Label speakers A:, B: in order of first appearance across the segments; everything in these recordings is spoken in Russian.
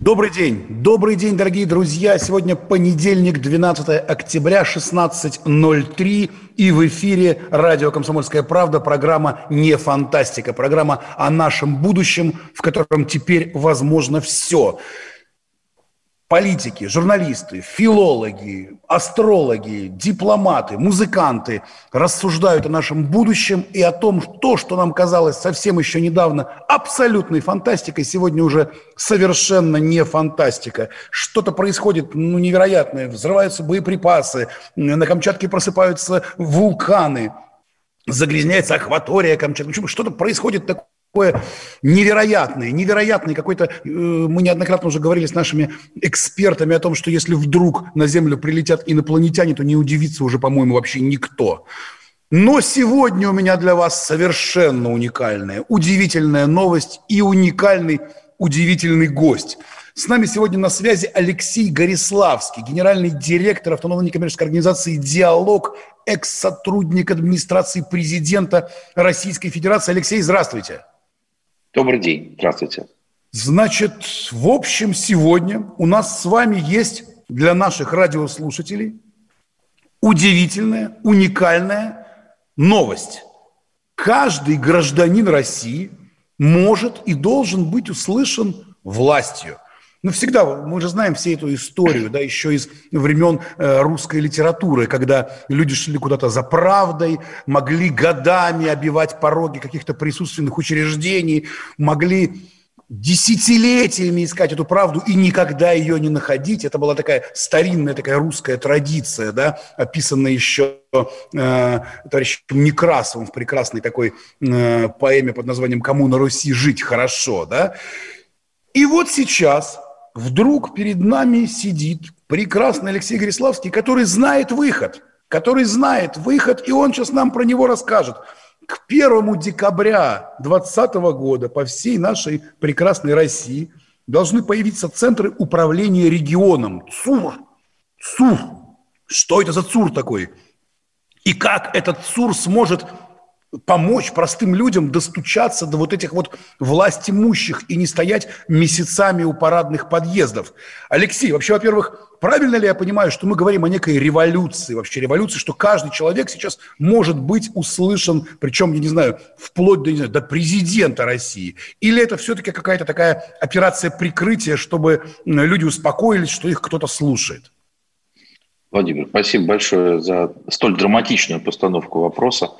A: Добрый день. Добрый день, дорогие друзья. Сегодня понедельник, 12 октября, 16.03. И в эфире радио «Комсомольская правда» программа «Не фантастика». Программа о нашем будущем, в котором теперь возможно все политики, журналисты, филологи, астрологи, дипломаты, музыканты рассуждают о нашем будущем и о том, то, что нам казалось совсем еще недавно абсолютной фантастикой, сегодня уже совершенно не фантастика. Что-то происходит ну, невероятное, взрываются боеприпасы, на Камчатке просыпаются вулканы, загрязняется акватория Камчатки. Что-то происходит такое такое невероятное, невероятное какой-то... Э, мы неоднократно уже говорили с нашими экспертами о том, что если вдруг на Землю прилетят инопланетяне, то не удивится уже, по-моему, вообще никто. Но сегодня у меня для вас совершенно уникальная, удивительная новость и уникальный, удивительный гость. С нами сегодня на связи Алексей Гориславский, генеральный директор автономной некоммерческой организации «Диалог», экс-сотрудник администрации президента Российской Федерации. Алексей, здравствуйте.
B: Добрый день, здравствуйте.
A: Значит, в общем, сегодня у нас с вами есть для наших радиослушателей удивительная, уникальная новость. Каждый гражданин России может и должен быть услышан властью. Ну, всегда, мы же знаем все эту историю, да, еще из времен э, русской литературы, когда люди шли куда-то за правдой, могли годами обивать пороги каких-то присутственных учреждений, могли десятилетиями искать эту правду и никогда ее не находить. Это была такая старинная такая русская традиция, да, описанная еще э, товарищем Некрасовым в прекрасной такой э, поэме под названием «Кому на Руси жить хорошо», да. И вот сейчас вдруг перед нами сидит прекрасный Алексей Гориславский, который знает выход, который знает выход, и он сейчас нам про него расскажет. К 1 декабря 2020 года по всей нашей прекрасной России должны появиться центры управления регионом. ЦУР. ЦУР. Что это за ЦУР такой? И как этот ЦУР сможет помочь простым людям достучаться до вот этих вот власть имущих и не стоять месяцами у парадных подъездов. Алексей, вообще, во-первых, правильно ли я понимаю, что мы говорим о некой революции, вообще революции, что каждый человек сейчас может быть услышан, причем, я не знаю, вплоть до, не знаю, до президента России? Или это все-таки какая-то такая операция прикрытия, чтобы люди успокоились, что их кто-то слушает?
B: Владимир, спасибо большое за столь драматичную постановку вопроса.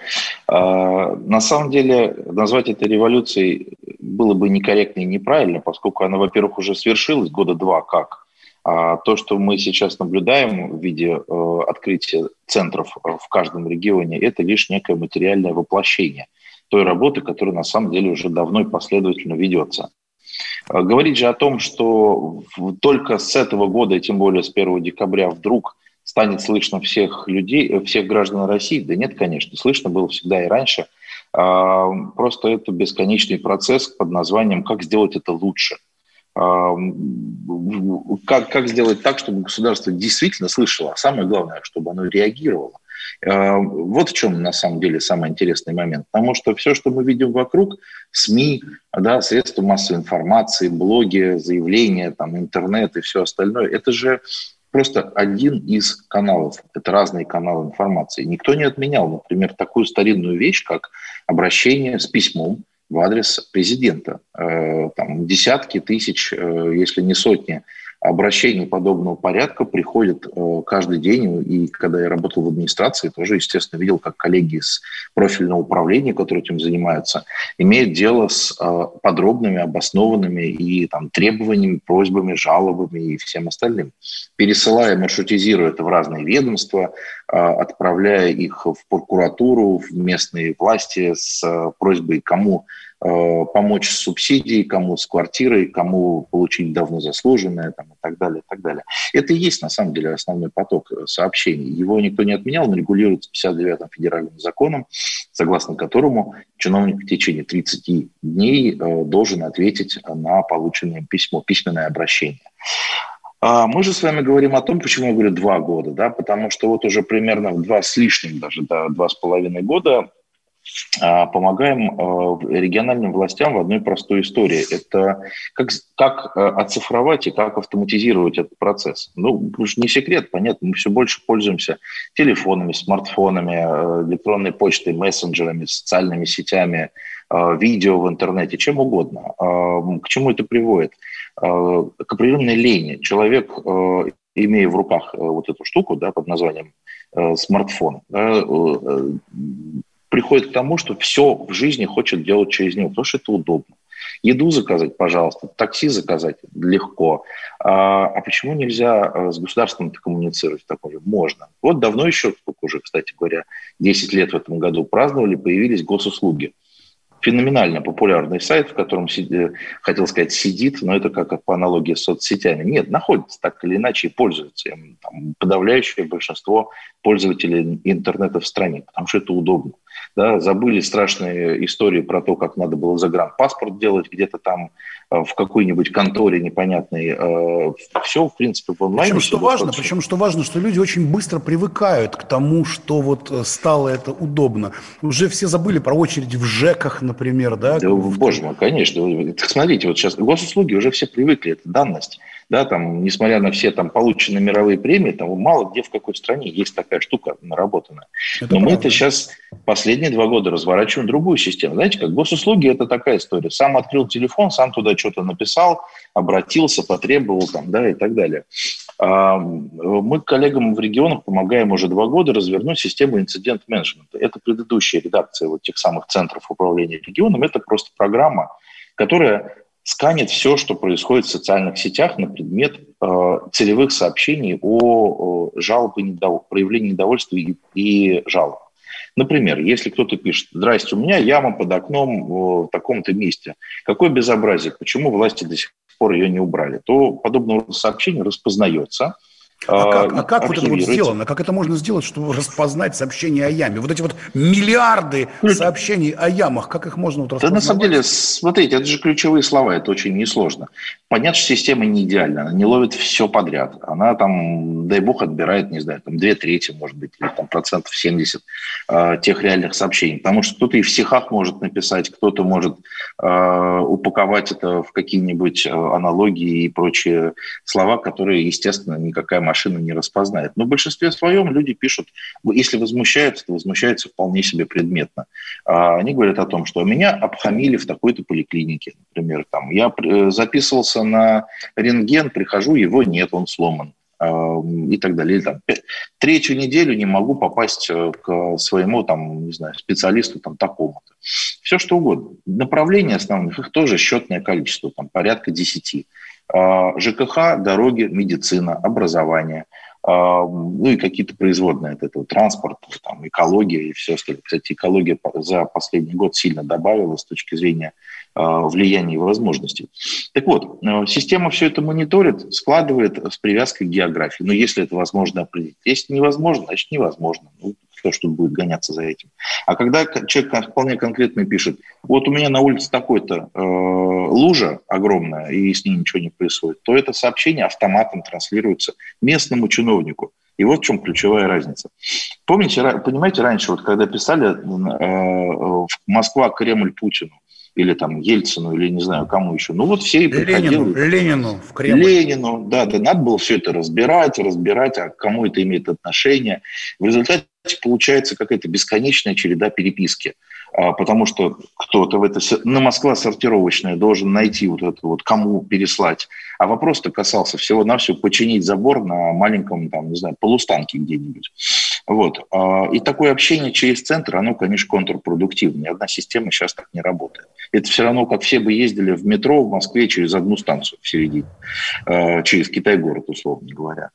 B: А, на самом деле, назвать это революцией было бы некорректно и неправильно, поскольку она, во-первых, уже свершилась года два как. А то, что мы сейчас наблюдаем в виде э, открытия центров в каждом регионе, это лишь некое материальное воплощение той работы, которая на самом деле уже давно и последовательно ведется. А говорить же о том, что только с этого года, тем более с 1 декабря, вдруг станет слышно всех людей, э, всех граждан России? Да нет, конечно, слышно было всегда и раньше. А, просто это бесконечный процесс под названием «Как сделать это лучше?». А, как, как сделать так, чтобы государство действительно слышало, а самое главное, чтобы оно реагировало. А, вот в чем на самом деле самый интересный момент. Потому что все, что мы видим вокруг, СМИ, да, средства массовой информации, блоги, заявления, там, интернет и все остальное, это же просто один из каналов. Это разные каналы информации. Никто не отменял, например, такую старинную вещь, как обращение с письмом в адрес президента. Э, там десятки тысяч, э, если не сотни обращений подобного порядка приходят э, каждый день. И когда я работал в администрации, тоже, естественно, видел, как коллеги из профильного управления, которые этим занимаются, имеют дело с э, подробными, обоснованными и там, требованиями, просьбами, жалобами и всем остальным. Пересылая, маршрутизируя это в разные ведомства, э, отправляя их в прокуратуру, в местные власти с просьбой, кому помочь с субсидией, кому с квартирой, кому получить давно заслуженное там, и так далее, и так далее. Это и есть на самом деле основной поток сообщений. Его никто не отменял, он регулируется 59-м федеральным законом, согласно которому чиновник в течение 30 дней должен ответить на полученное письмо, письменное обращение. А мы же с вами говорим о том, почему я говорю два года, да, потому что вот уже примерно в два с лишним, даже да, два с половиной года помогаем а, региональным властям в одной простой истории. Это как, как оцифровать и как автоматизировать этот процесс. Ну, не секрет, понятно, мы все больше пользуемся телефонами, смартфонами, электронной почтой, мессенджерами, социальными сетями, видео в интернете, чем угодно. К чему это приводит? Э, к определенной лени. Человек, э, имея в руках э, вот эту штуку да, под названием смартфон, да, приходит к тому, что все в жизни хочет делать через него, потому что это удобно. Еду заказать, пожалуйста, такси заказать легко. А, а почему нельзя с государством коммуницировать такое? Можно. Вот давно еще, сколько уже, кстати говоря, 10 лет в этом году праздновали, появились госуслуги феноменально популярный сайт, в котором, хотел сказать, сидит, но это как по аналогии с соцсетями. Нет, находится так или иначе и пользуется им. Там, подавляющее большинство пользователей интернета в стране, потому что это удобно. Да, забыли страшные истории про то, как надо было загранпаспорт делать где-то там э, в какой-нибудь конторе непонятной. Э, все, в принципе, в онлайне.
A: Причем, что важно, причем, что важно, что люди очень быстро привыкают к тому, что вот э, стало это удобно. Уже все забыли про очередь в ЖЭКах, например, да?
B: да боже мой, конечно. Смотрите, вот сейчас госуслуги уже все привыкли, это данность да, там, несмотря на все там полученные мировые премии, там мало где в какой стране есть такая штука наработанная. Это Но правда. мы это сейчас последние два года разворачиваем другую систему. Знаете, как госуслуги – это такая история. Сам открыл телефон, сам туда что-то написал, обратился, потребовал там, да, и так далее. А, мы коллегам в регионах помогаем уже два года развернуть систему инцидент-менеджмента. Это предыдущая редакция вот тех самых центров управления регионом. Это просто программа, которая сканит все, что происходит в социальных сетях на предмет э, целевых сообщений о, о жалобе, недов... проявлении недовольства и, и жалоб. Например, если кто-то пишет, здрасте, у меня яма под окном в таком-то месте. Какое безобразие, почему власти до сих пор ее не убрали? То подобного сообщения распознается –
A: а как, а как вот это вот сделано? Как это можно сделать, чтобы распознать сообщения о яме? Вот эти вот миллиарды сообщений о ямах, как их можно вот
B: распознать? Да на самом деле, смотрите, это же ключевые слова, это очень несложно. Понятно, что система не идеальна, она не ловит все подряд. Она там, дай бог, отбирает, не знаю, там две трети, может быть, или там процентов 70 э, тех реальных сообщений. Потому что кто-то и в стихах может написать, кто-то может э, упаковать это в какие-нибудь э, аналогии и прочие слова, которые, естественно, никакая машина не распознает. Но в большинстве своем люди пишут, если возмущаются, то возмущаются вполне себе предметно. А, они говорят о том, что меня обхамили в такой-то поликлинике, например. Там, я э, записывался на рентген, прихожу, его нет, он сломан а, и так далее. Или, там, третью неделю не могу попасть э, к своему там, не знаю, специалисту там, такому-то. Все что угодно. Направлений основных, их тоже счетное количество, там, порядка десяти. А, ЖКХ, дороги, медицина, образование, ну и какие-то производные от этого, транспорт, там, экология и все остальное. Кстати, экология за последний год сильно добавила с точки зрения а, влияния и возможностей. Так вот, система все это мониторит, складывает с привязкой к географии. Но если это возможно определить. Если невозможно, значит невозможно. Ну, кто что будет гоняться за этим. А когда человек вполне конкретно пишет, вот у меня на улице такой-то э, лужа огромная, и с ней ничего не происходит, то это сообщение автоматом транслируется местному чиновнику. И вот в чем ключевая разница. Помните, понимаете, раньше, вот когда писали э, Москва, Кремль Путину, или там Ельцину, или не знаю, кому еще. Ну вот все и приходили.
A: Ленину, Ленину в Кремль.
B: Ленину, да, да, надо было все это разбирать, разбирать, а к кому это имеет отношение. В результате получается какая-то бесконечная череда переписки. А, потому что кто-то в это на Москва сортировочная должен найти вот это вот кому переслать. А вопрос-то касался всего-навсего починить забор на маленьком, там, не знаю, полустанке где-нибудь. Вот. А, и такое общение через центр, оно, конечно, контрпродуктивно. Ни одна система сейчас так не работает. Это все равно, как все бы ездили в метро в Москве через одну станцию в середине, а, через Китай-город, условно говоря.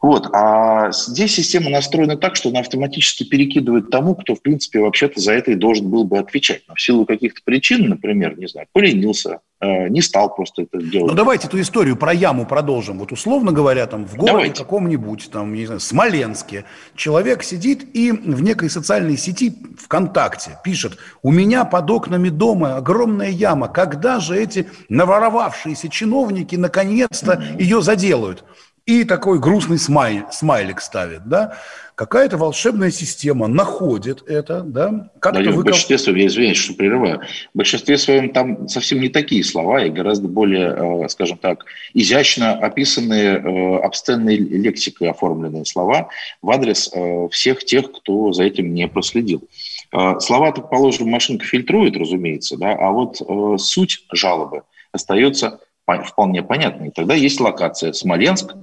B: Вот. А здесь система настроена так, что она автоматически перекидывает тому, кто, в принципе, вообще-то за это и должен был бы отвечать. Но в силу каких-то причин, например, не знаю, поленился, э, не стал просто это делать.
A: Ну, давайте эту историю про яму продолжим. Вот условно говоря, там в городе каком-нибудь, там, не знаю, Смоленске, человек сидит и в некой социальной сети ВКонтакте пишет, у меня под окнами дома огромная яма, когда же эти наворовавшиеся чиновники наконец-то mm-hmm. ее заделают? И такой грустный смай, смайлик ставит, да, какая-то волшебная система находит это, да,
B: как-то да, выкоп... В большинстве своем, я извиняюсь, что прерываю, в большинстве своем там совсем не такие слова и гораздо более, э, скажем так, изящно описанные э, обсценной лексикой оформленные слова в адрес э, всех тех, кто за этим не проследил. Слова, так положим, машинка фильтрует, разумеется, да, а вот суть жалобы остается вполне понятной. Тогда есть локация Смоленск,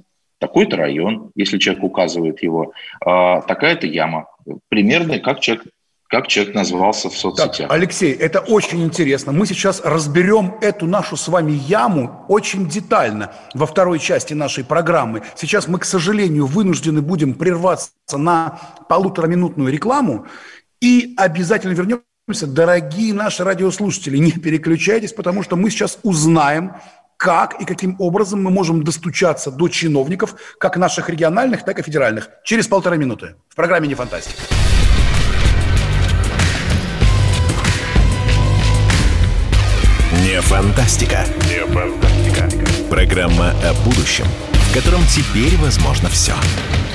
B: такой-то район, если человек указывает его, а, такая-то яма. Примерно как человек как человек назвался в соцсетях.
A: Так, Алексей, это очень интересно. Мы сейчас разберем эту нашу с вами яму очень детально во второй части нашей программы. Сейчас мы, к сожалению, вынуждены будем прерваться на полутораминутную рекламу и обязательно вернемся. Дорогие наши радиослушатели, не переключайтесь, потому что мы сейчас узнаем, как и каким образом мы можем достучаться до чиновников, как наших региональных, так и федеральных, через полторы минуты в программе «Не фантастика».
C: Не фантастика. Не фантастика. Программа о будущем, в котором теперь возможно все. Не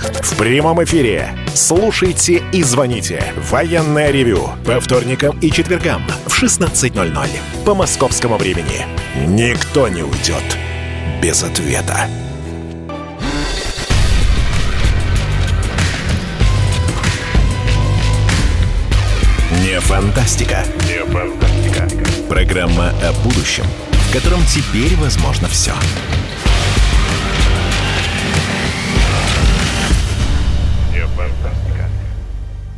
C: В прямом эфире. Слушайте и звоните. Военное ревю. По вторникам и четвергам в 16.00. По московскому времени. Никто не уйдет без ответа. Не фантастика. Не фантастика. Программа о будущем, в котором теперь возможно все.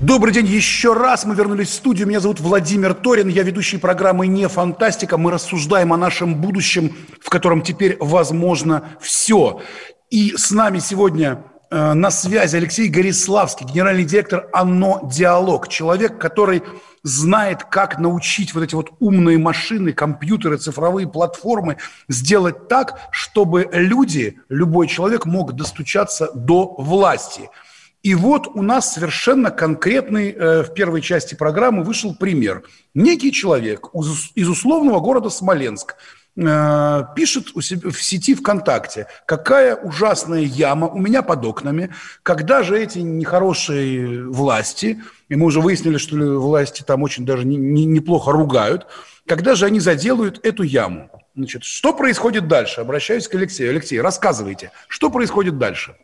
A: Добрый день еще раз. Мы вернулись в студию. Меня зовут Владимир Торин. Я ведущий программы «Не фантастика». Мы рассуждаем о нашем будущем, в котором теперь возможно все. И с нами сегодня э, на связи Алексей Гориславский, генеральный директор «Оно Диалог». Человек, который знает, как научить вот эти вот умные машины, компьютеры, цифровые платформы сделать так, чтобы люди, любой человек мог достучаться до власти – и вот у нас совершенно конкретный э, в первой части программы вышел пример. Некий человек из условного города Смоленск э, пишет у себя в сети ВКонтакте, какая ужасная яма у меня под окнами, когда же эти нехорошие власти, и мы уже выяснили, что власти там очень даже не, не, неплохо ругают, когда же они заделают эту яму. Значит, что происходит дальше? Обращаюсь к Алексею. Алексей, рассказывайте, что происходит дальше?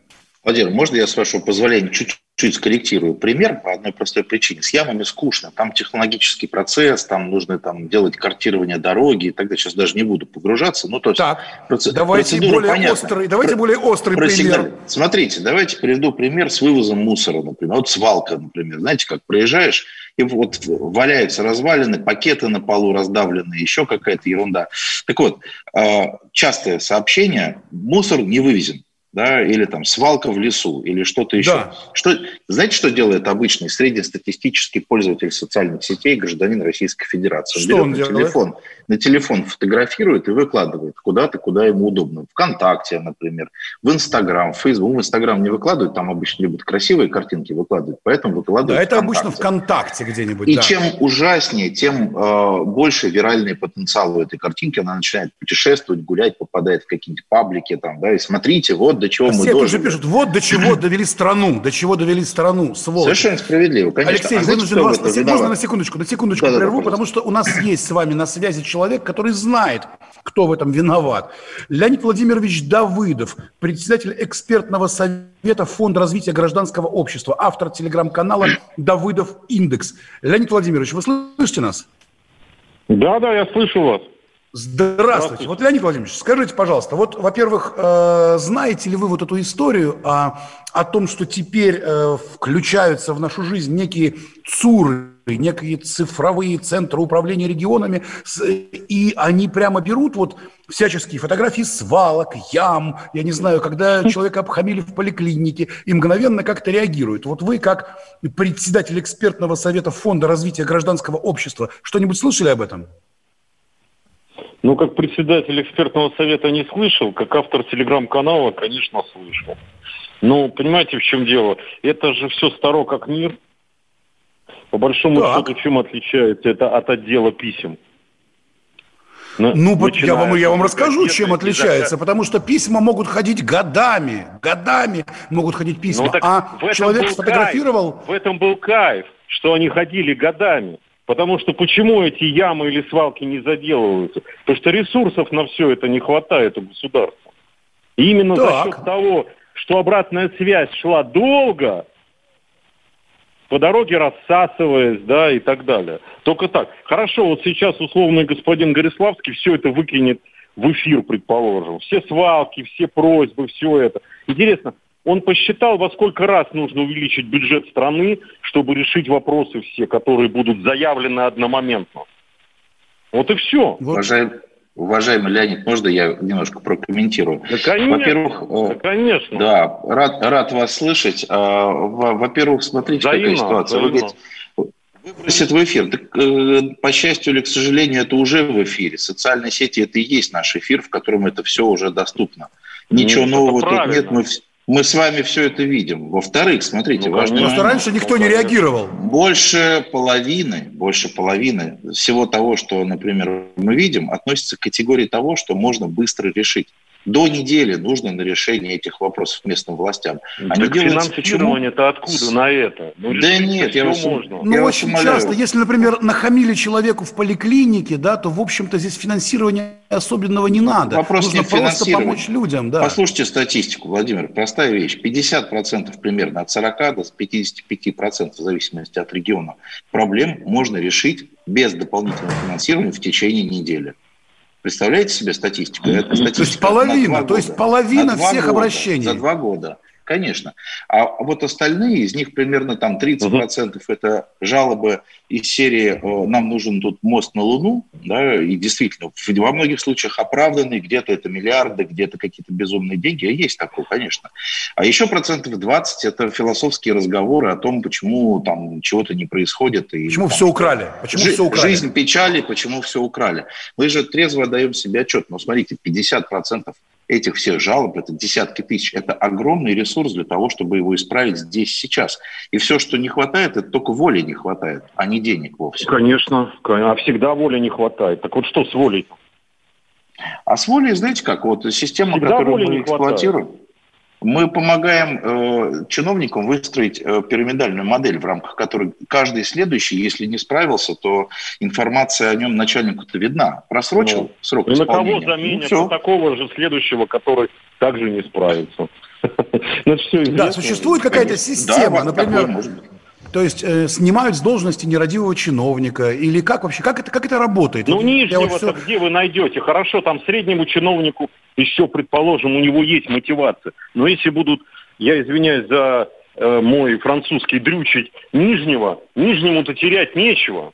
B: Владимир, можно я, с вашего позволения, чуть-чуть скорректирую пример по одной простой причине. С ямами скучно. Там технологический процесс, там нужно там, делать картирование дороги и так далее. Сейчас даже не буду погружаться. Ну, то есть
A: так, проц... давайте более понятна. острый, давайте более острый Про пример.
B: Смотрите, давайте приведу пример с вывозом мусора, например. Вот свалка, например. Знаете, как проезжаешь, и вот валяются развалины, пакеты на полу раздавленные, еще какая-то ерунда. Так вот, а, частое сообщение, мусор не вывезен да, или там свалка в лесу, или что-то еще. Да. Что, знаете, что делает обычный среднестатистический пользователь социальных сетей, гражданин Российской Федерации?
A: Что он,
B: берет он на телефон, на телефон фотографирует и выкладывает куда-то, куда ему удобно. Вконтакте, например, в Инстаграм, в Фейсбук. В Инстаграм не выкладывают, там обычно любят красивые картинки выкладывать, поэтому выкладывают
A: Да, это ВКонтакте. обычно ВКонтакте где-нибудь.
B: И
A: да.
B: чем ужаснее, тем э, больше виральный потенциал у этой картинки, она начинает путешествовать, гулять, попадает в какие-нибудь паблики, там, да, и смотрите, вот вот до чего
A: Все
B: мы
A: тут
B: должны.
A: же пишут, вот до чего довели страну, до чего довели страну, сволочь.
B: Совершенно справедливо, конечно.
A: Алексей,
B: А
A: вынужден вас, можно
B: виноват?
A: на секундочку, на секундочку
B: Да-да-да,
A: прерву,
B: пожалуйста.
A: потому что у нас есть с вами на связи человек, который знает, кто в этом виноват. Леонид Владимирович Давыдов, председатель экспертного совета Фонда развития гражданского общества, автор телеграм-канала «Давыдов Индекс». Леонид Владимирович, вы слышите нас?
D: Да, да, я слышу вас.
A: Здравствуйте. Вот, Леонид Владимирович, скажите, пожалуйста, вот, во-первых, э, знаете ли вы вот эту историю о, о том, что теперь э, включаются в нашу жизнь некие ЦУРы, некие цифровые центры управления регионами, и они прямо берут вот всяческие фотографии свалок, ям, я не знаю, когда человека обхамили в поликлинике, и мгновенно как-то реагируют. Вот вы, как председатель экспертного совета Фонда развития гражданского общества, что-нибудь слышали об этом?
D: Ну, как председатель экспертного совета не слышал, как автор телеграм-канала, конечно, слышал. Ну, понимаете, в чем дело? Это же все старо как мир. По большому
A: Так.
D: счету, чем отличается это от отдела писем? На-
A: Ну, я вам, я вам расскажу,
D: газеты
A: чем отличается,
D: закан-
A: потому что письма могут ходить годами, годами могут ходить письма,
D: Ну,
A: а человек сфотографировал,
D: кайф. В этом был кайф, что они ходили годами. Потому что почему эти ямы или свалки не заделываются? Потому что ресурсов на все это не хватает у государства. И именно за
A: Так.
D: счет того, что обратная связь шла долго, по дороге рассасываясь, да, и так далее. Только так. Хорошо, вот сейчас условный господин Гориславский все это выкинет в эфир, предположим. Все свалки, все просьбы, все это. Интересно, он посчитал, во сколько раз нужно увеличить бюджет страны, чтобы решить вопросы все, которые будут заявлены одномоментно. Вот и все.
A: вот,
B: Уважаемый, уважаемый Леонид, можно я немножко прокомментирую?
D: Да, конечно.
B: Во-первых,
D: Да, конечно.
B: Да, рад, рад вас слышать. А, во- Во-первых, смотрите, какая
D: Взаимно,
B: ситуация. Вы
D: взаимно.
B: говорите, выбросят в эфир. Так, э, по счастью или к сожалению, это уже в эфире. Социальные сети – это и есть наш эфир, в котором это все уже доступно. Ничего
D: Ну, это
B: нового тут
D: правильно.
B: нет. Мы, мы с вами все это видим. Во-вторых, смотрите,
D: Ну, конечно.
A: просто раньше никто не реагировал.
B: Больше половины, больше половины всего того, что, например, мы видим, относится к категории того, что можно быстро решить. До недели нужно на решение этих вопросов местным властям. Они
D: Так
B: делаются
D: финансирование-то откуда на это? Ну,
B: Да нет, я вас-
D: можно.
A: Ну,
B: Я вас
A: очень
B: умоляю.
A: часто, если, например, нахамили человеку в поликлинике, да, то, в общем-то, здесь финансирования особенного не надо.
B: Вопрос
A: Нужно
B: не
A: просто помочь людям, да.
B: Послушайте статистику, Владимир, простая вещь. 50% примерно от 40 до 55% в зависимости от региона проблем можно решить без дополнительного финансирования в течение недели. Представляете себе статистику? Это
A: То есть
B: статистика на
A: половина, то есть половина всех
B: года.
A: обращений.
B: За два года. Конечно. А вот остальные, из них примерно там 30% это жалобы из серии э, «Нам нужен тут мост на Луну», да, и действительно, во многих случаях оправданные, где-то это миллиарды, где-то какие-то безумные деньги, а есть такое, конечно. А еще процентов 20 это философские разговоры о том, почему там чего-то не происходит. И,
A: Почему
B: там,
A: все украли? Почему
B: Жи-
A: все украли?
B: Жизнь печали, почему все украли. Мы же трезво даем себе отчет. Но смотрите, 50% этих всех жалоб, это десятки тысяч, это огромный ресурс для того, чтобы его исправить здесь, сейчас. И все, что не хватает, это только воли не хватает, а не денег вовсе.
D: Конечно, а всегда воли не хватает. Так вот что с волей?
B: А с волей, знаете как, вот система,
D: Всегда
B: которую мы
D: не хватает.
B: Мы помогаем э, чиновникам выстроить э, пирамидальную модель, в рамках которой каждый следующий, если не справился, то информация о нем начальнику-то видна. Просрочил
D: Ну,
B: срок
D: И на кого
B: исполнения.
D: заменят
B: Ну,
D: такого же следующего, который также не справится? Ну,
A: Да, существует какая-то система, например. То есть э, снимают с должности нерадивого чиновника, или как вообще, как это, как это работает?
D: Ну, нижнего-то
A: вот всё-
D: где вы найдете? Хорошо, там среднему чиновнику еще, предположим, у него есть мотивация. Но если будут, я извиняюсь за э, мой французский, дрючить нижнего, нижнему-то терять нечего.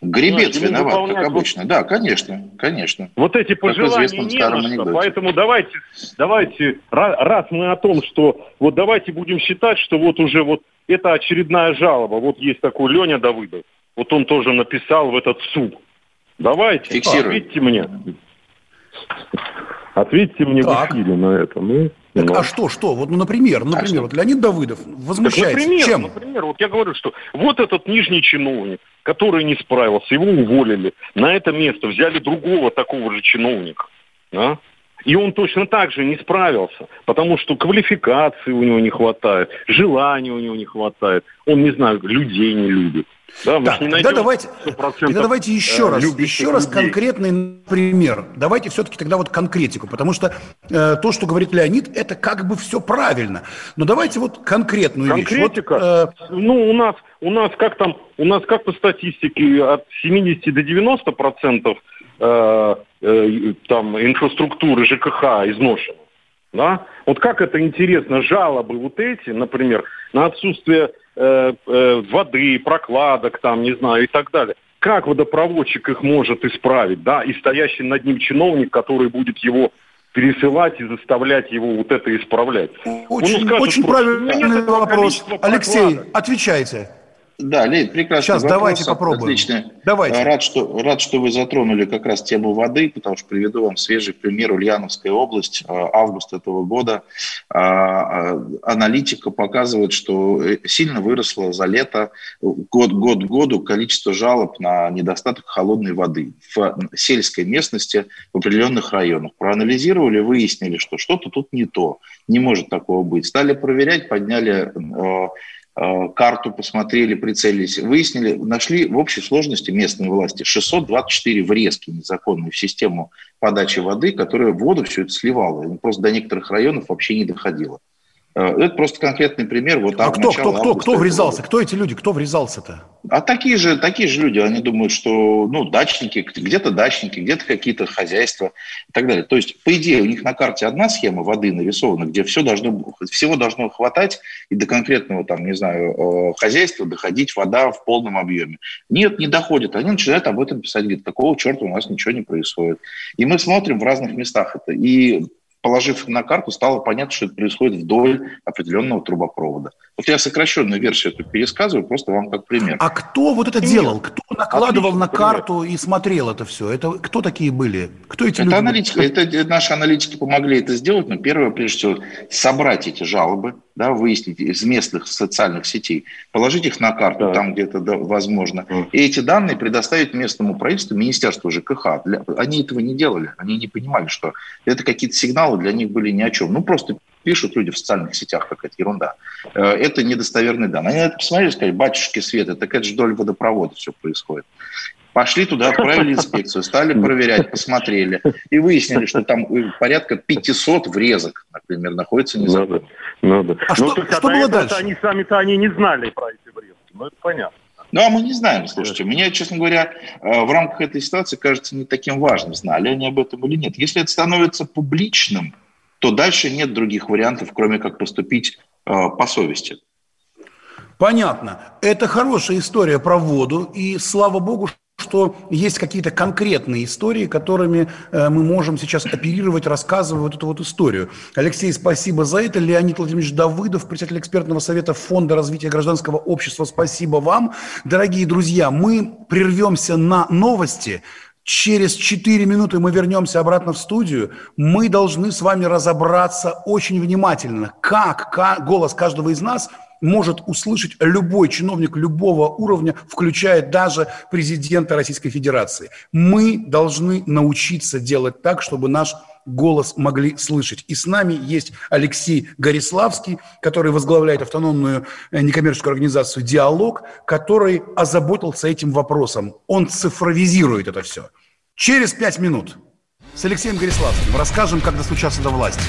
B: Гребец
D: Ему
B: виноват,
D: выполнять
B: как обычно. Да, конечно, конечно.
D: Вот эти пожелания не на что.
B: анекдоте.
D: Поэтому давайте, давайте, ра- раз мы о том, что вот давайте будем считать, что вот уже вот это очередная жалоба. Вот есть такой Леня Давыдов. Вот он тоже написал в этот суд. Давайте,
B: Фиксируем.
D: ответьте мне. Ответьте мне
A: Так.
D: в эфире на это. Ну,
A: Так,
D: ну.
A: а что, что? Вот, ну, например, например,
B: что?
A: вот Леонид Давыдов
D: Так,
A: возмущается.
D: например,
A: Чем?
D: например, вот я говорю, что вот этот нижний чиновник, который не справился, его уволили, на это место взяли другого такого же чиновника. да? И он точно так же не справился, потому что квалификации у него не хватает, желания у него не хватает, он, не знаю, людей не любит.
A: Да, так, не тогда давайте, тогда давайте еще э, раз, еще раз людей. конкретный пример. Давайте все-таки тогда вот конкретику, потому что э, то, что говорит Леонид, это как бы все правильно. Но давайте вот конкретную
D: Конкретика? вещь. Вот, э... Ну, у нас, у нас как там, у нас как по статистике от 70 до 90 процентов э, э, там инфраструктуры ЖКХ изношено. Да? Вот как это интересно, жалобы вот эти, например, на отсутствие э, э, воды, прокладок, там, не знаю, и так далее. Как водопроводчик их может исправить, да, и стоящий над ним чиновник, который будет его пересылать и заставлять его вот это исправлять.
A: Очень, скажет, очень правильный вопрос. Алексей, отвечайте.
B: Да, Леонид, прекрасный
A: Сейчас вопрос. давайте попробуем.
B: Отлично.
A: Давайте.
B: Рад что, рад, что вы затронули как раз тему воды, потому что приведу вам свежий пример. Ульяновская область, э, август этого года. А, а, аналитика показывает, что э, сильно выросло за лето, год, год году количество жалоб на недостаток холодной воды в сельской местности в определенных районах. Проанализировали, выяснили, что что-то тут не то, не может такого быть. Стали проверять, подняли Э, карту посмотрели, прицелились, выяснили, нашли в общей сложности местные власти 624 врезки незаконные в систему подачи воды, которая воду все это сливала. Просто до некоторых районов вообще не доходило. Э, это просто конкретный пример.
A: Вот а кто, кто, кто, кто врезался? Кто эти люди? Кто врезался-то?
B: А такие же, такие же люди, они думают, что ну, дачники, где-то дачники, где-то какие-то хозяйства и так далее. То есть, по идее, у них на карте одна схема воды нарисована, где все должно, всего должно хватать и до конкретного, там, не знаю, э, хозяйства доходить вода в полном объеме. Нет, не доходит. Они начинают об этом писать, говорят, такого черта у нас ничего не происходит. И мы смотрим в разных местах это. И положив на карту, стало понятно, что это происходит вдоль определенного трубопровода. Вот я сокращенную версию эту пересказываю, просто вам как пример.
A: А кто вот это делал? Кто накладывал Отлично, на карту пример. и смотрел это все? Это кто такие были? Кто эти
B: это люди? Аналитика, это наши аналитики помогли это сделать, но первое, прежде всего, собрать эти жалобы, да, выяснить из местных социальных сетей, положить их на карту да. там, где это да, возможно, mm. и эти данные предоставить местному правительству, Министерству ЖКХ. Для, они этого не делали, они не понимали, что это какие-то сигналы для них были ни о чем. Ну, просто пишут люди в социальных сетях, какая-то ерунда. Э, это недостоверные данные. Они на это посмотрели и сказали, батюшки Света, так это же вдоль водопровода все происходит. Пошли туда, отправили инспекцию, стали проверять, посмотрели. И выяснили, что там порядка 500 врезок, например, находится незаконно.
D: Надо, надо. А что, ну, что было дальше? Они сами-то они не знали про эти врезки. Ну, это понятно.
B: Ну, а мы не знаем, слушайте. Мне, честно говоря, э, в рамках этой ситуации кажется не таким важным, знали они об этом или нет. Если это становится публичным, то дальше нет других вариантов, кроме как поступить э, по совести.
A: Понятно. Это хорошая история про воду, и слава богу, что есть какие-то конкретные истории, которыми э, мы можем сейчас оперировать, рассказывая вот эту вот историю. Алексей, спасибо за это. Леонид Владимирович Давыдов, председатель экспертного совета Фонда развития гражданского общества, спасибо вам. Дорогие друзья, мы прервемся на новости. Через 4 минуты мы вернемся обратно в студию. Мы должны с вами разобраться очень внимательно, как, как голос каждого из нас может услышать любой чиновник любого уровня, включая даже президента Российской Федерации. Мы должны научиться делать так, чтобы наш голос могли слышать. И с нами есть Алексей Гориславский, который возглавляет автономную э, некоммерческую организацию «Диалог», который озаботился этим вопросом. Он цифровизирует это все. Через пять минут с Алексеем Гориславским расскажем, как достучаться до власти.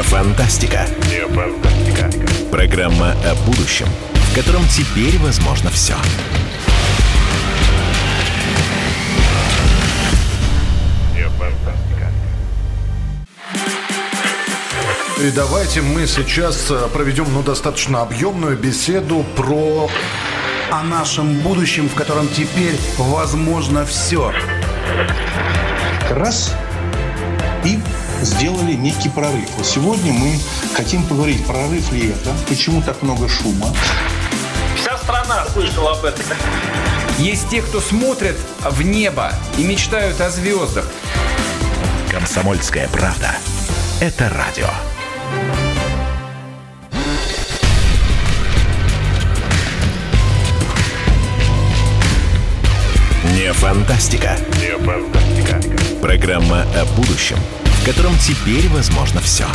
C: Не фантастика. Не фантастика. Программа о будущем, в котором теперь возможно все.
A: Не фантастика. И давайте мы сейчас э, проведем ну, достаточно объемную беседу про о нашем будущем, в котором теперь возможно все.
E: Раз и сделали некий прорыв. Вот сегодня мы хотим поговорить, прорыв ли это, почему так много шума.
F: Вся страна слышала об этом.
G: Есть те, кто смотрят в небо и мечтают о звездах.
C: Комсомольская правда. Это радио. Не Фантастика. Не фантастика. Программа о будущем, в котором теперь возможно все.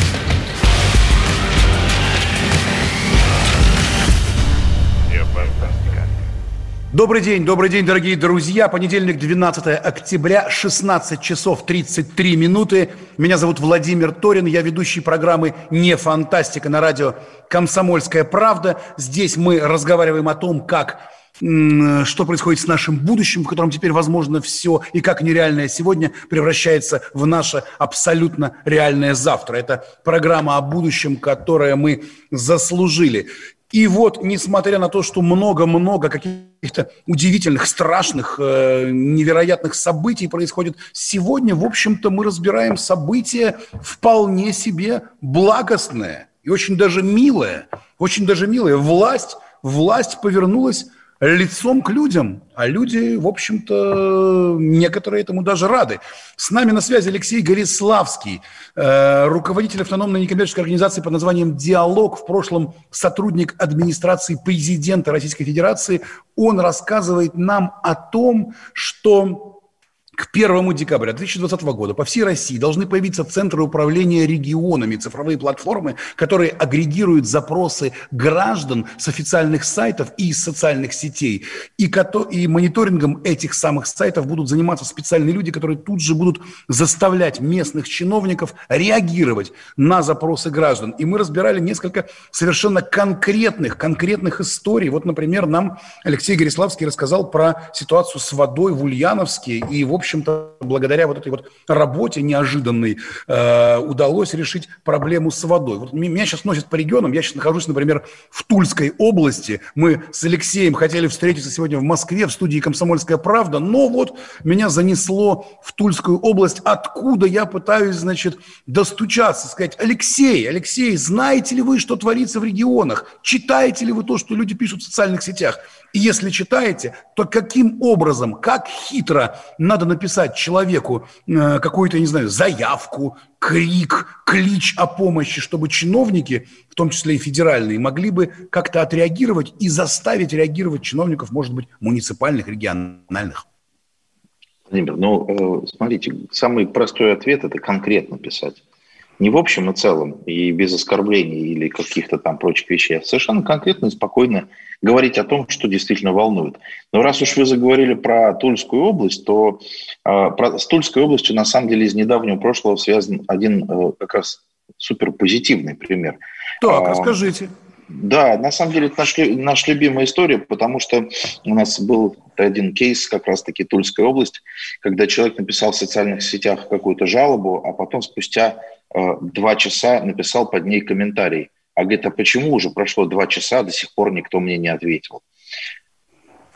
A: Добрый день, добрый день, дорогие друзья. Понедельник, 12 октября, 16 часов 33 минуты. Меня зовут Владимир Торин, я ведущий программы «Не фантастика» на радио «Комсомольская правда». Здесь мы разговариваем о том, как что происходит с нашим будущим, в котором теперь возможно все, и как нереальное сегодня превращается в наше абсолютно реальное завтра. Это программа о будущем, которое мы заслужили. И вот, несмотря на то, что много-много каких-то удивительных, страшных, э, невероятных событий происходит, сегодня, в общем-то, мы разбираем события вполне себе благостное и очень даже милое. Очень даже милое. Власть, власть повернулась лицом к людям, а люди, в общем-то, некоторые этому даже рады. С нами на связи Алексей Гориславский, э, руководитель автономной некоммерческой организации под названием «Диалог», в прошлом сотрудник администрации президента Российской Федерации. Он рассказывает нам о том, что к 1 декабря 2020 года по всей России должны появиться центры управления регионами, цифровые платформы, которые агрегируют запросы граждан с официальных сайтов и из социальных сетей. И, и мониторингом этих самых сайтов будут заниматься специальные люди, которые тут же будут заставлять местных чиновников реагировать на запросы граждан. И мы разбирали несколько совершенно конкретных, конкретных историй. Вот, например, нам Алексей Гориславский рассказал про ситуацию с водой в Ульяновске и, в общем, общем-то, благодаря вот этой вот работе неожиданной э, удалось решить проблему с водой. Вот меня сейчас носит по регионам. Я сейчас нахожусь, например, в Тульской области. Мы с Алексеем хотели встретиться сегодня в Москве в студии «Комсомольская правда», но вот меня занесло в Тульскую область, откуда я пытаюсь, значит, достучаться, сказать, Алексей, Алексей, знаете ли вы, что творится в регионах? Читаете ли вы то, что люди пишут в социальных сетях? И если читаете, то каким образом, как хитро надо написать человеку э, какую-то, не знаю, заявку, крик, клич о помощи, чтобы чиновники, в том числе и федеральные, могли бы как-то отреагировать и заставить реагировать чиновников, может быть, муниципальных, региональных.
B: Владимир, ну, э, смотрите, самый простой ответ – это конкретно писать не в общем и целом и без оскорблений или каких-то там прочих вещей, а совершенно конкретно и спокойно говорить о том, что действительно волнует. Но раз уж вы заговорили про Тульскую область, то э, про, с Тульской областью на самом деле из недавнего прошлого связан один э, как раз супер позитивный пример.
A: Так, а, расскажите.
B: Да, на самом деле это наш, наша любимая история, потому что у нас был один кейс, как раз-таки Тульская область, когда человек написал в социальных сетях какую-то жалобу, а потом спустя два часа написал под ней комментарий. А говорит, а почему уже прошло два часа, до сих пор никто мне не ответил?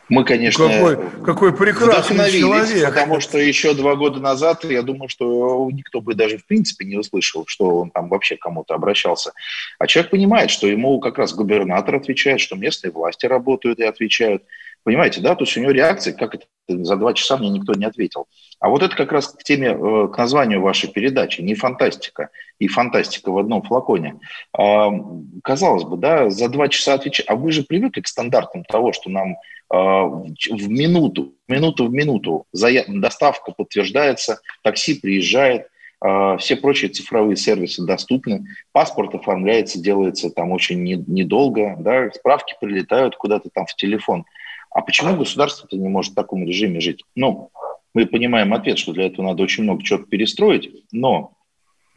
B: Мы, конечно,
A: какой, какой прекрасный человек.
B: Потому что еще два года назад, я думаю, что никто бы даже в принципе не услышал, что он там вообще кому-то обращался. А человек понимает, что ему как раз губернатор отвечает, что местные власти работают и отвечают. Понимаете, да? То есть у него реакция, как это за два часа мне никто не ответил. А вот это как раз к теме, э, к названию вашей передачи, не фантастика и фантастика в одном флаконе. А, казалось бы, да, за два часа отвечать. А вы же привыкли к стандартам того, что нам а, в минуту, минуту в минуту доставка подтверждается, такси приезжает, а, все прочие цифровые сервисы доступны, паспорт оформляется, делается там очень недолго, да, справки прилетают куда-то там в телефон. А почему государство-то не может в таком режиме жить? Ну, мы понимаем ответ, что для этого надо очень много чего перестроить, но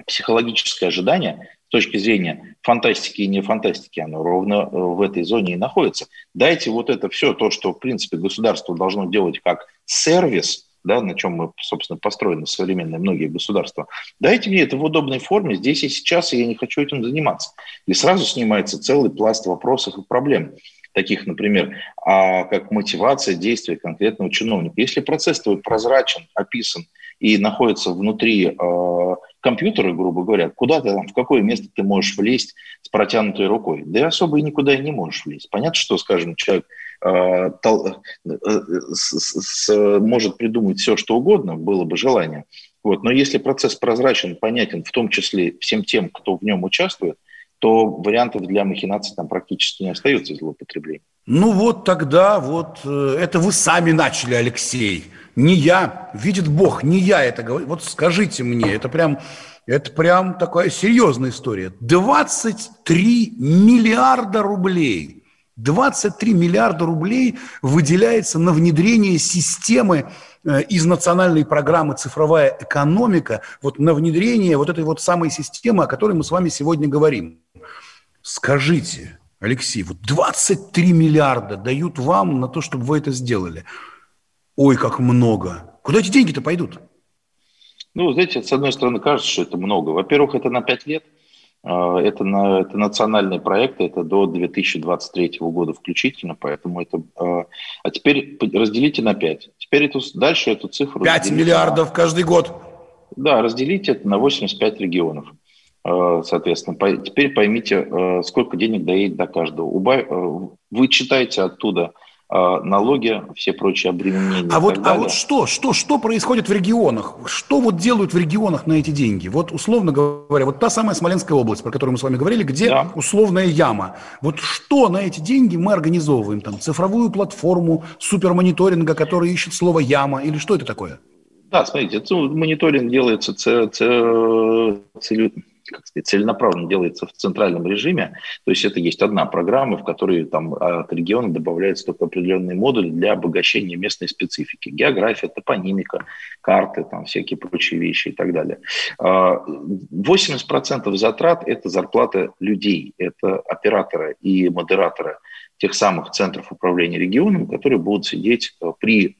B: психологическое ожидание с точки зрения фантастики и не фантастики, оно ровно э, в этой зоне и находится. Дайте вот это все, то, что, в принципе, государство должно делать как сервис, да, на чем мы, собственно, построены современные многие государства. Дайте мне это в удобной форме, здесь и сейчас, и я не хочу этим заниматься. И сразу снимается целый пласт вопросов и проблем таких, например, а как мотивация действия конкретного чиновника. Если процесс твой прозрачен, описан и находится внутри э, компьютера, грубо говоря, куда ты там, в какое место ты можешь влезть с протянутой рукой? Да и особо и никуда и не можешь влезть. Понятно, что, скажем, человек э, э, может придумать все, что угодно, было бы желание. Вот. Но если процесс прозрачен, понятен, в том числе всем тем, кто в нем участвует – то вариантов для махинаций там практически не остается злоупотребления.
A: Ну вот тогда вот э, это вы сами начали, Алексей. Не я, видит Бог, не я это говорю. Вот скажите мне, это прям, это прям такая серьезная история. 23 миллиарда рублей – 23 миллиарда рублей выделяется на внедрение системы э, из национальной программы «Цифровая экономика», вот на внедрение вот этой вот самой системы, о которой мы с вами сегодня говорим. Скажите, Алексей, вот 23 миллиарда дают вам на то, чтобы вы это сделали. Ой, как много. Куда эти деньги-то пойдут?
B: Ну, знаете, с одной стороны, кажется, что это много. Во-первых, это на 5 лет – а, это, на, это национальные проекты, это до 2023 года включительно, поэтому это... А, а теперь разделите на 5. Теперь эту, дальше эту цифру...
A: 5 миллиардов на, каждый год.
B: Да, разделите это на 85 регионов. А, соответственно, теперь поймите, сколько денег доедет до каждого. Убав, вы читаете оттуда налоги, все прочие обременения.
A: А вот, а вот что, что, что происходит в регионах? Что вот делают в регионах на эти деньги? Вот условно говоря, вот та самая Смоленская область, про которую мы с вами говорили, где да. условная яма. Вот что на эти деньги мы организовываем? Там цифровую платформу супермониторинга, который ищет слово яма, или что это такое?
B: Да, смотрите, мониторинг делается целью как сказать, целенаправленно делается в центральном режиме. То есть это есть одна программа, в которой там от региона добавляются только определенные модули для обогащения местной специфики. География, топонимика, карты, там всякие прочие вещи и так далее. 80% а, затрат – это зарплата людей, это операторы и модераторы тех самых центров управления регионом, которые будут сидеть э, при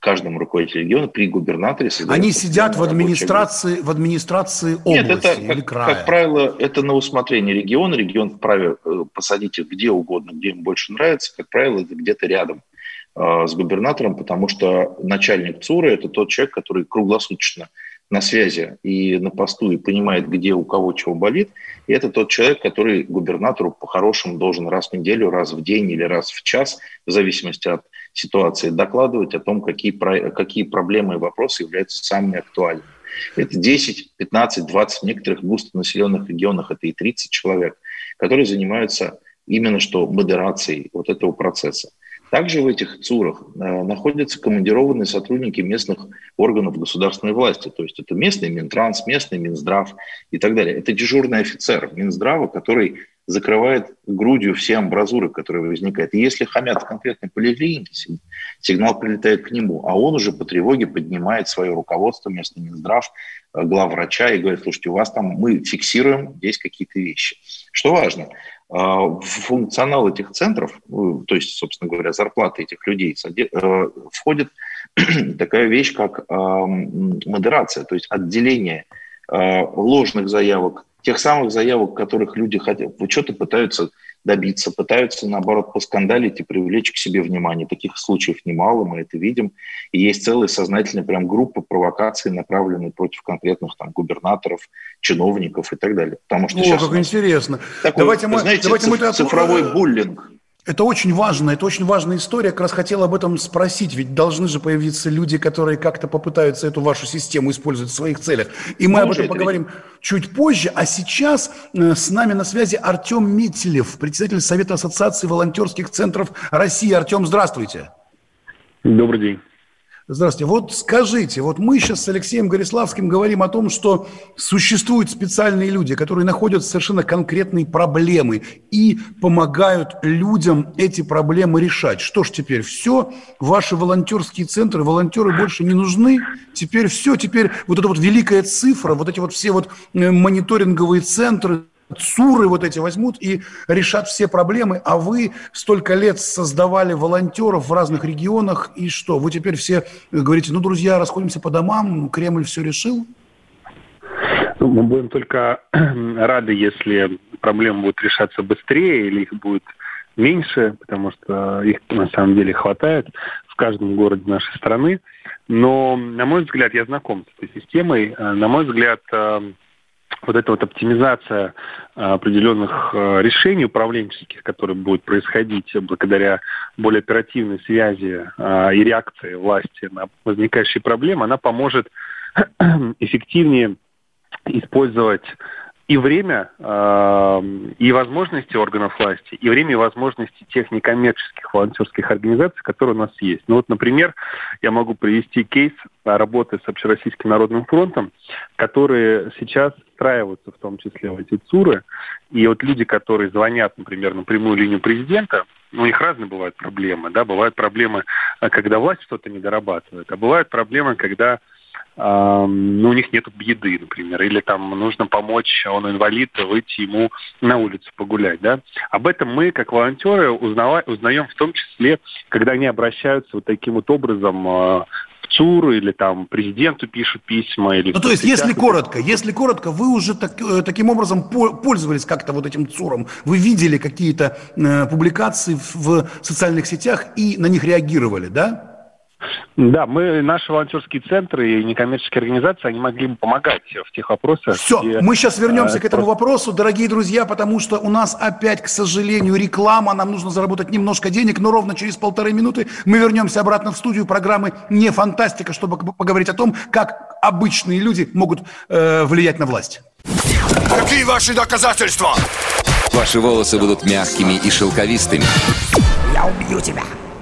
B: каждому руководителю региона при губернаторе.
A: Они сидят в администрации, в администрации области Нет,
B: это, или как, края? как правило, это на усмотрение региона. Регион вправе э, посадить их где угодно, где им больше нравится. Как правило, это где-то рядом э, с губернатором, потому что начальник ЦУРа – это тот человек, который круглосуточно на связи и на посту, и понимает, где у кого чего болит. И это тот человек, который губернатору по-хорошему должен раз в неделю, раз в день или раз в час, в зависимости от ситуации, докладывать о том, какие, какие проблемы и вопросы являются самыми актуальными. Это 10, 15, 20, в некоторых густонаселенных регионах это и 30 человек, которые занимаются именно что модерацией вот этого процесса. Также в этих ЦУРах э, находятся командированные сотрудники местных органов государственной власти. То есть это местный Минтранс, местный Минздрав и так далее. Это дежурный офицер Минздрава, который закрывает грудью все амбразуры, которые возникают. И если хамят в конкретной поликлинике, сигнал прилетает к нему, а он уже по тревоге поднимает свое руководство, местный Минздрав, э, главврача и говорит, слушайте, у вас там, мы фиксируем здесь какие-то вещи. Что важно, в функционал этих центров, ну, то есть, собственно говоря, зарплаты этих людей, э, входит такая вещь, как модерация, то есть отделение э, ложных заявок тех самых заявок, которых люди хотят, что-то пытаются добиться, пытаются, наоборот, поскандалить и привлечь к себе внимание. Таких случаев немало, мы это видим. И есть целая сознательная прям группа провокаций, направленные против конкретных там губернаторов, чиновников и так далее.
A: Потому что О, как интересно.
B: Такой, давайте мы, знаете, давайте мы цифровой буллинг.
A: Это очень важно, это очень важная история. Как раз хотел об этом спросить, ведь должны же появиться люди, которые как-то попытаются эту вашу систему использовать в своих целях. И мы ну, об этом поговорим видим. чуть позже. А сейчас э, с нами на связи Артем Митилев, председатель Совета Ассоциации волонтерских центров России. Артем, здравствуйте.
H: Добрый день.
A: Здравствуйте. Вот скажите, вот мы сейчас с Алексеем Гориславским говорим о том, что существуют специальные люди, которые находят совершенно конкретные проблемы и помогают людям эти проблемы решать. Что ж теперь, все, ваши волонтерские центры, волонтеры больше не нужны, теперь все, теперь вот эта вот великая цифра, вот эти вот все вот э, мониторинговые центры, ЦУРы вот эти возьмут и решат все проблемы, а вы столько лет создавали волонтеров в разных регионах, и что, вы теперь все говорите, ну, друзья, расходимся по домам, Кремль все решил?
H: Мы будем только рады, если проблемы будут решаться быстрее или их будет меньше, потому что их на самом деле хватает в каждом городе нашей страны. Но, на мой взгляд, я знаком с этой системой. На мой взгляд, вот эта вот оптимизация а, определенных а, решений управленческих, которые будут происходить благодаря более оперативной связи а, и реакции власти на возникающие проблемы, она поможет эффективнее использовать и время, э, и возможности органов власти, и время и возможности тех некоммерческих волонтерских организаций, которые у нас есть. Ну вот, например, я могу привести кейс работы с Общероссийским народным фронтом, которые сейчас встраиваются в том числе в эти ЦУРы. И вот люди, которые звонят, например, на прямую линию президента, ну, у них разные бывают проблемы, да, бывают проблемы, э, когда власть что-то не дорабатывает, а бывают проблемы, когда ну, у них нет еды, например, или там нужно помочь, он инвалид, выйти ему на улицу погулять, да. Об этом мы, как волонтеры, узнава, узнаем в том числе, когда они обращаются вот таким вот образом э, в ЦУР или там президенту пишут письма. Или
A: ну, то есть, если коротко, если коротко, вы уже так, э, таким образом пользовались как-то вот этим ЦУРом, вы видели какие-то э, публикации в социальных сетях и на них реагировали, да?
H: Да, мы, наши волонтерские центры и некоммерческие организации, они могли бы помогать в тех вопросах.
A: Все, где, мы сейчас вернемся э, к этому вопросу, дорогие друзья, потому что у нас опять, к сожалению, реклама, нам нужно заработать немножко денег, но ровно через полторы минуты мы вернемся обратно в студию программы «Не фантастика», чтобы поговорить о том, как обычные люди могут э, влиять на власть.
I: Какие ваши доказательства?
J: Ваши волосы будут мягкими и шелковистыми.
K: Я убью тебя.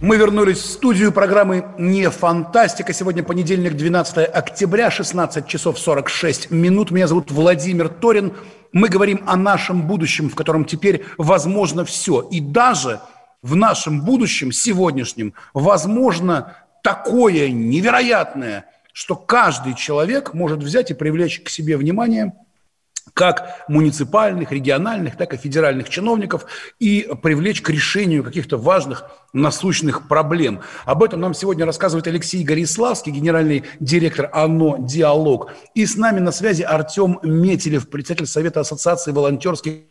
A: Мы вернулись в студию программы «Не фантастика». Сегодня понедельник, 12 октября, 16 часов 46 минут. Меня зовут Владимир Торин. Мы говорим о нашем будущем, в котором теперь возможно все. И даже в нашем будущем, сегодняшнем, возможно такое невероятное, что каждый человек может взять и привлечь к себе внимание – как муниципальных, региональных, так и федеральных чиновников и привлечь к решению каких-то важных насущных проблем. Об этом нам сегодня рассказывает Алексей Гориславский, генеральный директор ОНО «Диалог». И с нами на связи Артем Метелев, председатель Совета Ассоциации волонтерских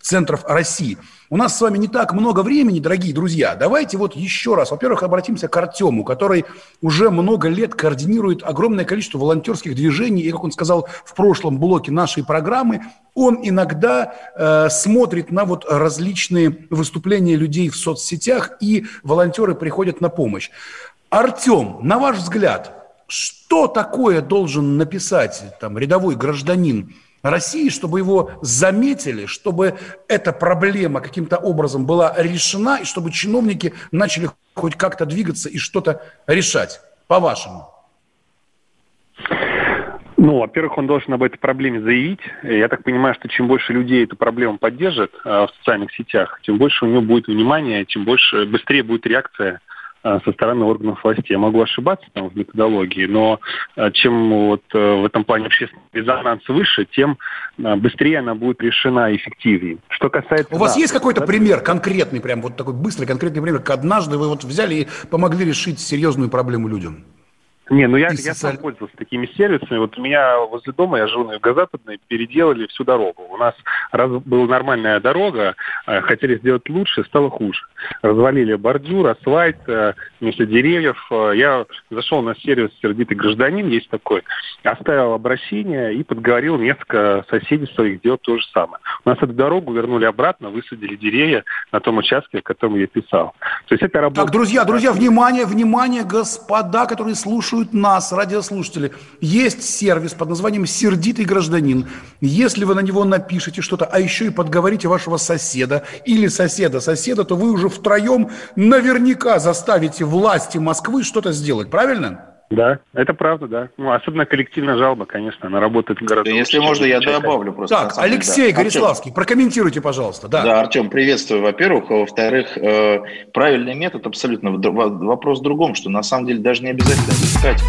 A: центров России. У нас с вами не так много времени, дорогие друзья. Давайте вот еще раз, во-первых, обратимся к Артему, который уже много лет координирует огромное количество волонтерских движений. И, как он сказал в прошлом блоке нашей программы, он иногда э, смотрит на вот различные выступления людей в соцсетях, и волонтеры приходят на помощь. Артем, на ваш взгляд, что такое должен написать там рядовой гражданин России, чтобы его заметили, чтобы эта проблема каким-то образом была решена, и чтобы чиновники начали хоть как-то двигаться и что-то решать, по-вашему?
H: Ну, во-первых, он должен об этой проблеме заявить. Я так понимаю, что чем больше людей эту проблему поддержит э, в социальных сетях, тем больше у него будет внимания, тем больше, быстрее будет реакция э, со стороны органов власти. Я могу ошибаться там, в методологии, но э, чем вот в этом плане общественный резонанс выше, тем быстрее она будет решена и эффективнее. Что касается...
A: У вас есть какой-то да? пример конкретный, прям вот такой быстрый конкретный пример, как однажды вы вот взяли и помогли решить серьезную проблему людям?
H: Не, ну я, я сам пользовался такими сервисами. Вот у меня возле дома, я живу на юго-западной, переделали всю дорогу. У нас раз была нормальная дорога, э, хотели сделать лучше, стало хуже. Развалили бордюр, асфальт, э, вместо деревьев. Э, я зашел на сервис «Сердитый гражданин», есть такой, оставил обращение и подговорил несколько соседей своих делать то же самое. У нас эту дорогу вернули обратно, высадили деревья на том участке, о котором я писал.
A: То есть это работа... Так, друзья, друзья, внимание, внимание, господа, которые слушают слушают нас, радиослушатели, есть сервис под названием «Сердитый гражданин». Если вы на него напишете что-то, а еще и подговорите вашего соседа или соседа-соседа, то вы уже втроем наверняка заставите власти Москвы что-то сделать, правильно?
H: Да, это правда, да. Ну, особенно коллективная жалоба, конечно, она работает гораздо
B: Если
H: лучше,
B: можно, я
H: частная.
B: добавлю просто.
A: Так, Алексей
B: да.
A: Гориславский, прокомментируйте, пожалуйста. Да.
B: Да, Артем, приветствую, во-первых. А Во-вторых, э, правильный метод абсолютно. Вопрос в другом, что на самом деле даже не обязательно искать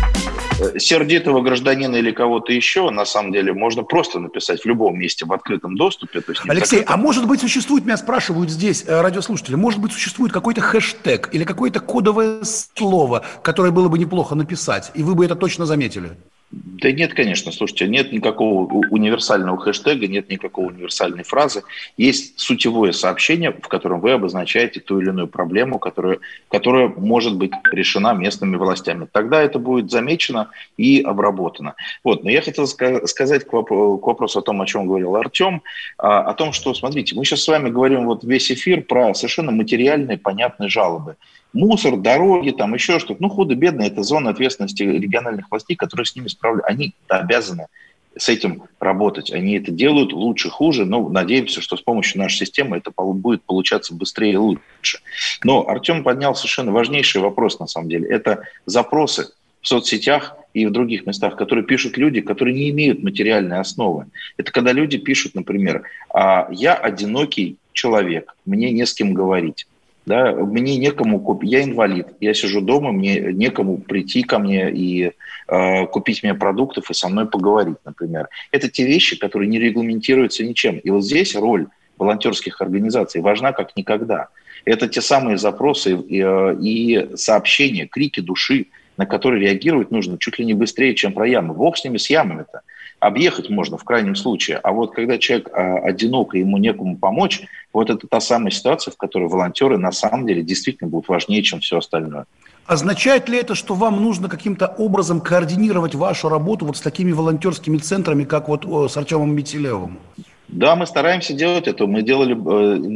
B: сердитого гражданина или кого-то еще. На самом деле можно просто написать в любом месте в открытом доступе. То есть
A: Алексей,
B: закрытом.
A: а может быть существует, меня спрашивают здесь э, радиослушатели, может быть существует какой-то хэштег или какое-то кодовое слово, которое было бы неплохо написать, и вы бы это точно заметили?
B: Да нет, конечно, слушайте, нет никакого универсального хэштега, нет никакой универсальной фразы. Есть сутевое сообщение, в котором вы обозначаете ту или иную проблему, которая, которая может быть решена местными властями. Тогда это будет замечено и обработано. Вот. Но я хотел ска- сказать к вопросу о том, о чем говорил Артем, а, о том, что, смотрите, мы сейчас с вами говорим вот весь эфир про совершенно материальные, понятные жалобы мусор, дороги, там еще что-то. Ну, худо-бедно, это зона ответственности региональных властей, которые с ними справляются. Они обязаны с этим работать. Они это делают лучше, хуже, но надеемся, что с помощью нашей системы это будет получаться быстрее и лучше. Но Артем поднял совершенно важнейший вопрос, на самом деле. Это запросы в соцсетях и в других местах, которые пишут люди, которые не имеют материальной основы. Это когда люди пишут, например, «А, «Я одинокий человек, мне не с кем говорить». Да, мне некому купить, я инвалид, я сижу дома, мне некому прийти ко мне и э, купить мне продуктов и со мной поговорить, например. Это те вещи, которые не регламентируются ничем. И вот здесь роль волонтерских организаций важна как никогда. Это те самые запросы и, э, и сообщения, крики души, на которые реагировать нужно чуть ли не быстрее, чем про ямы. Бог с ними, с ямами-то. Объехать можно в крайнем случае. А вот когда человек а, одинок и ему некому помочь, вот это та самая ситуация, в которой волонтеры на самом деле действительно будут важнее, чем все остальное.
A: Означает ли это, что вам нужно каким-то образом координировать вашу работу вот с такими волонтерскими центрами, как вот с Артемом Метелевым?
B: Да, мы стараемся делать это. Мы делали,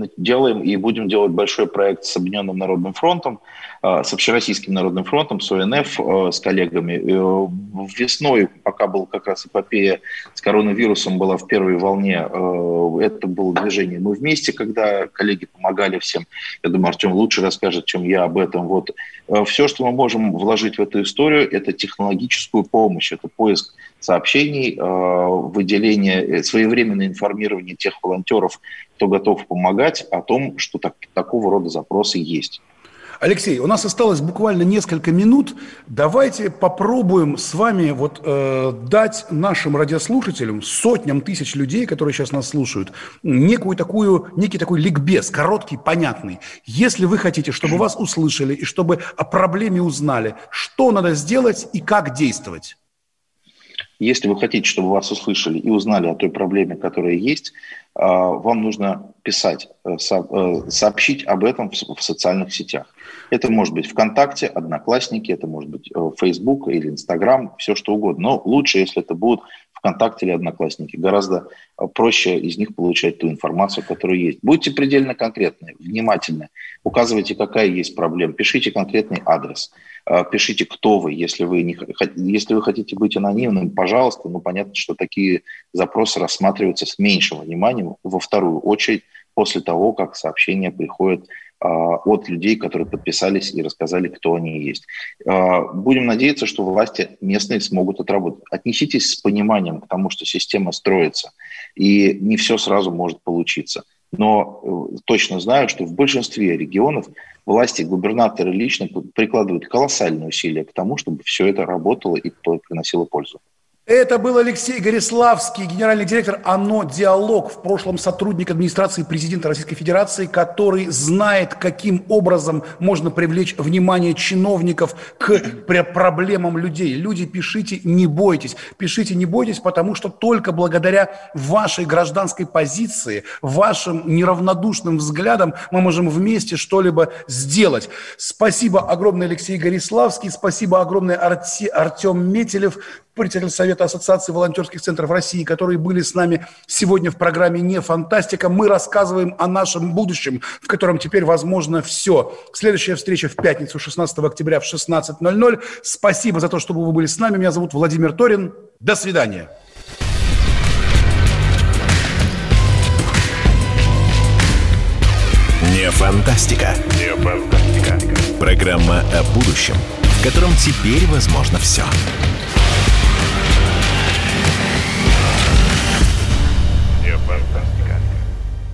B: э, делаем и будем делать большой проект с Объединенным Народным фронтом, э, с Общероссийским Народным фронтом, с ОНФ, э, с коллегами. Весной, пока был как раз эпопея с коронавирусом, была в первой волне, это было движение «Мы вместе», когда коллеги помогали всем. Я думаю, Артем лучше расскажет, чем я об этом. Вот. Все, что мы можем вложить в эту историю, это технологическую помощь, это поиск сообщений, э, выделение, э, своевременное информирование тех волонтеров, кто готов помогать, о том, что так, такого рода запросы есть.
A: Алексей, у нас осталось буквально несколько минут. Давайте попробуем с вами вот э, дать нашим радиослушателям, сотням тысяч людей, которые сейчас нас слушают, некую такую, некий такой ликбез, короткий, понятный. Если вы хотите, чтобы вас услышали и чтобы о проблеме узнали, что надо сделать и как действовать?
B: Если вы хотите, чтобы вас услышали и узнали о той проблеме, которая есть, э, вам нужно писать, э, э, сообщить об этом в, социальных сетях. Это может быть ВКонтакте, Одноклассники, это может быть э, Facebook или Инстаграм, все что угодно. Но лучше, если это будут ВКонтакте или Одноклассники. Гораздо проще из них получать ту информацию, которая есть. Будьте предельно конкретны, внимательны. Указывайте, какая есть проблема. Пишите конкретный адрес. Э, Пишите, кто вы. Если вы, не, если вы хотите быть анонимным, пожалуйста. Ну, понятно, что такие запросы рассматриваются с меньшим вниманием во вторую очередь после того, как сообщения приходят а, от людей, которые подписались и рассказали, кто они есть. А, Будем надеяться, что власти местные смогут отработать. Отнеситесь с пониманием к тому, что система строится, и не все сразу может получиться. Но э, точно знаю, что в большинстве регионов власти, губернаторы лично прикладывают колоссальные усилия к тому, чтобы все это работало и приносило пользу.
A: Это был Алексей Гориславский, генеральный директор ОНО «Диалог», в прошлом сотрудник администрации президента Российской Федерации, который знает, каким образом можно привлечь внимание чиновников к пр- проблемам людей. Люди, пишите, не бойтесь. Пишите, не бойтесь, потому что только благодаря вашей гражданской позиции, вашим неравнодушным взглядам мы можем вместе что-либо сделать. Спасибо огромное, Алексей Гориславский. Спасибо огромное, Арти- Артем Метелев, председатель Совета Ассоциации волонтерских центров России, которые были с нами сегодня в программе «Не фантастика». Мы рассказываем о нашем будущем, в котором теперь возможно все. Следующая встреча в пятницу, 16 октября в 16.00. Спасибо за то, что вы были с нами. Меня зовут Владимир Торин. До свидания.
C: Не фантастика. Не фантастика. Программа о будущем,
L: в котором теперь возможно все.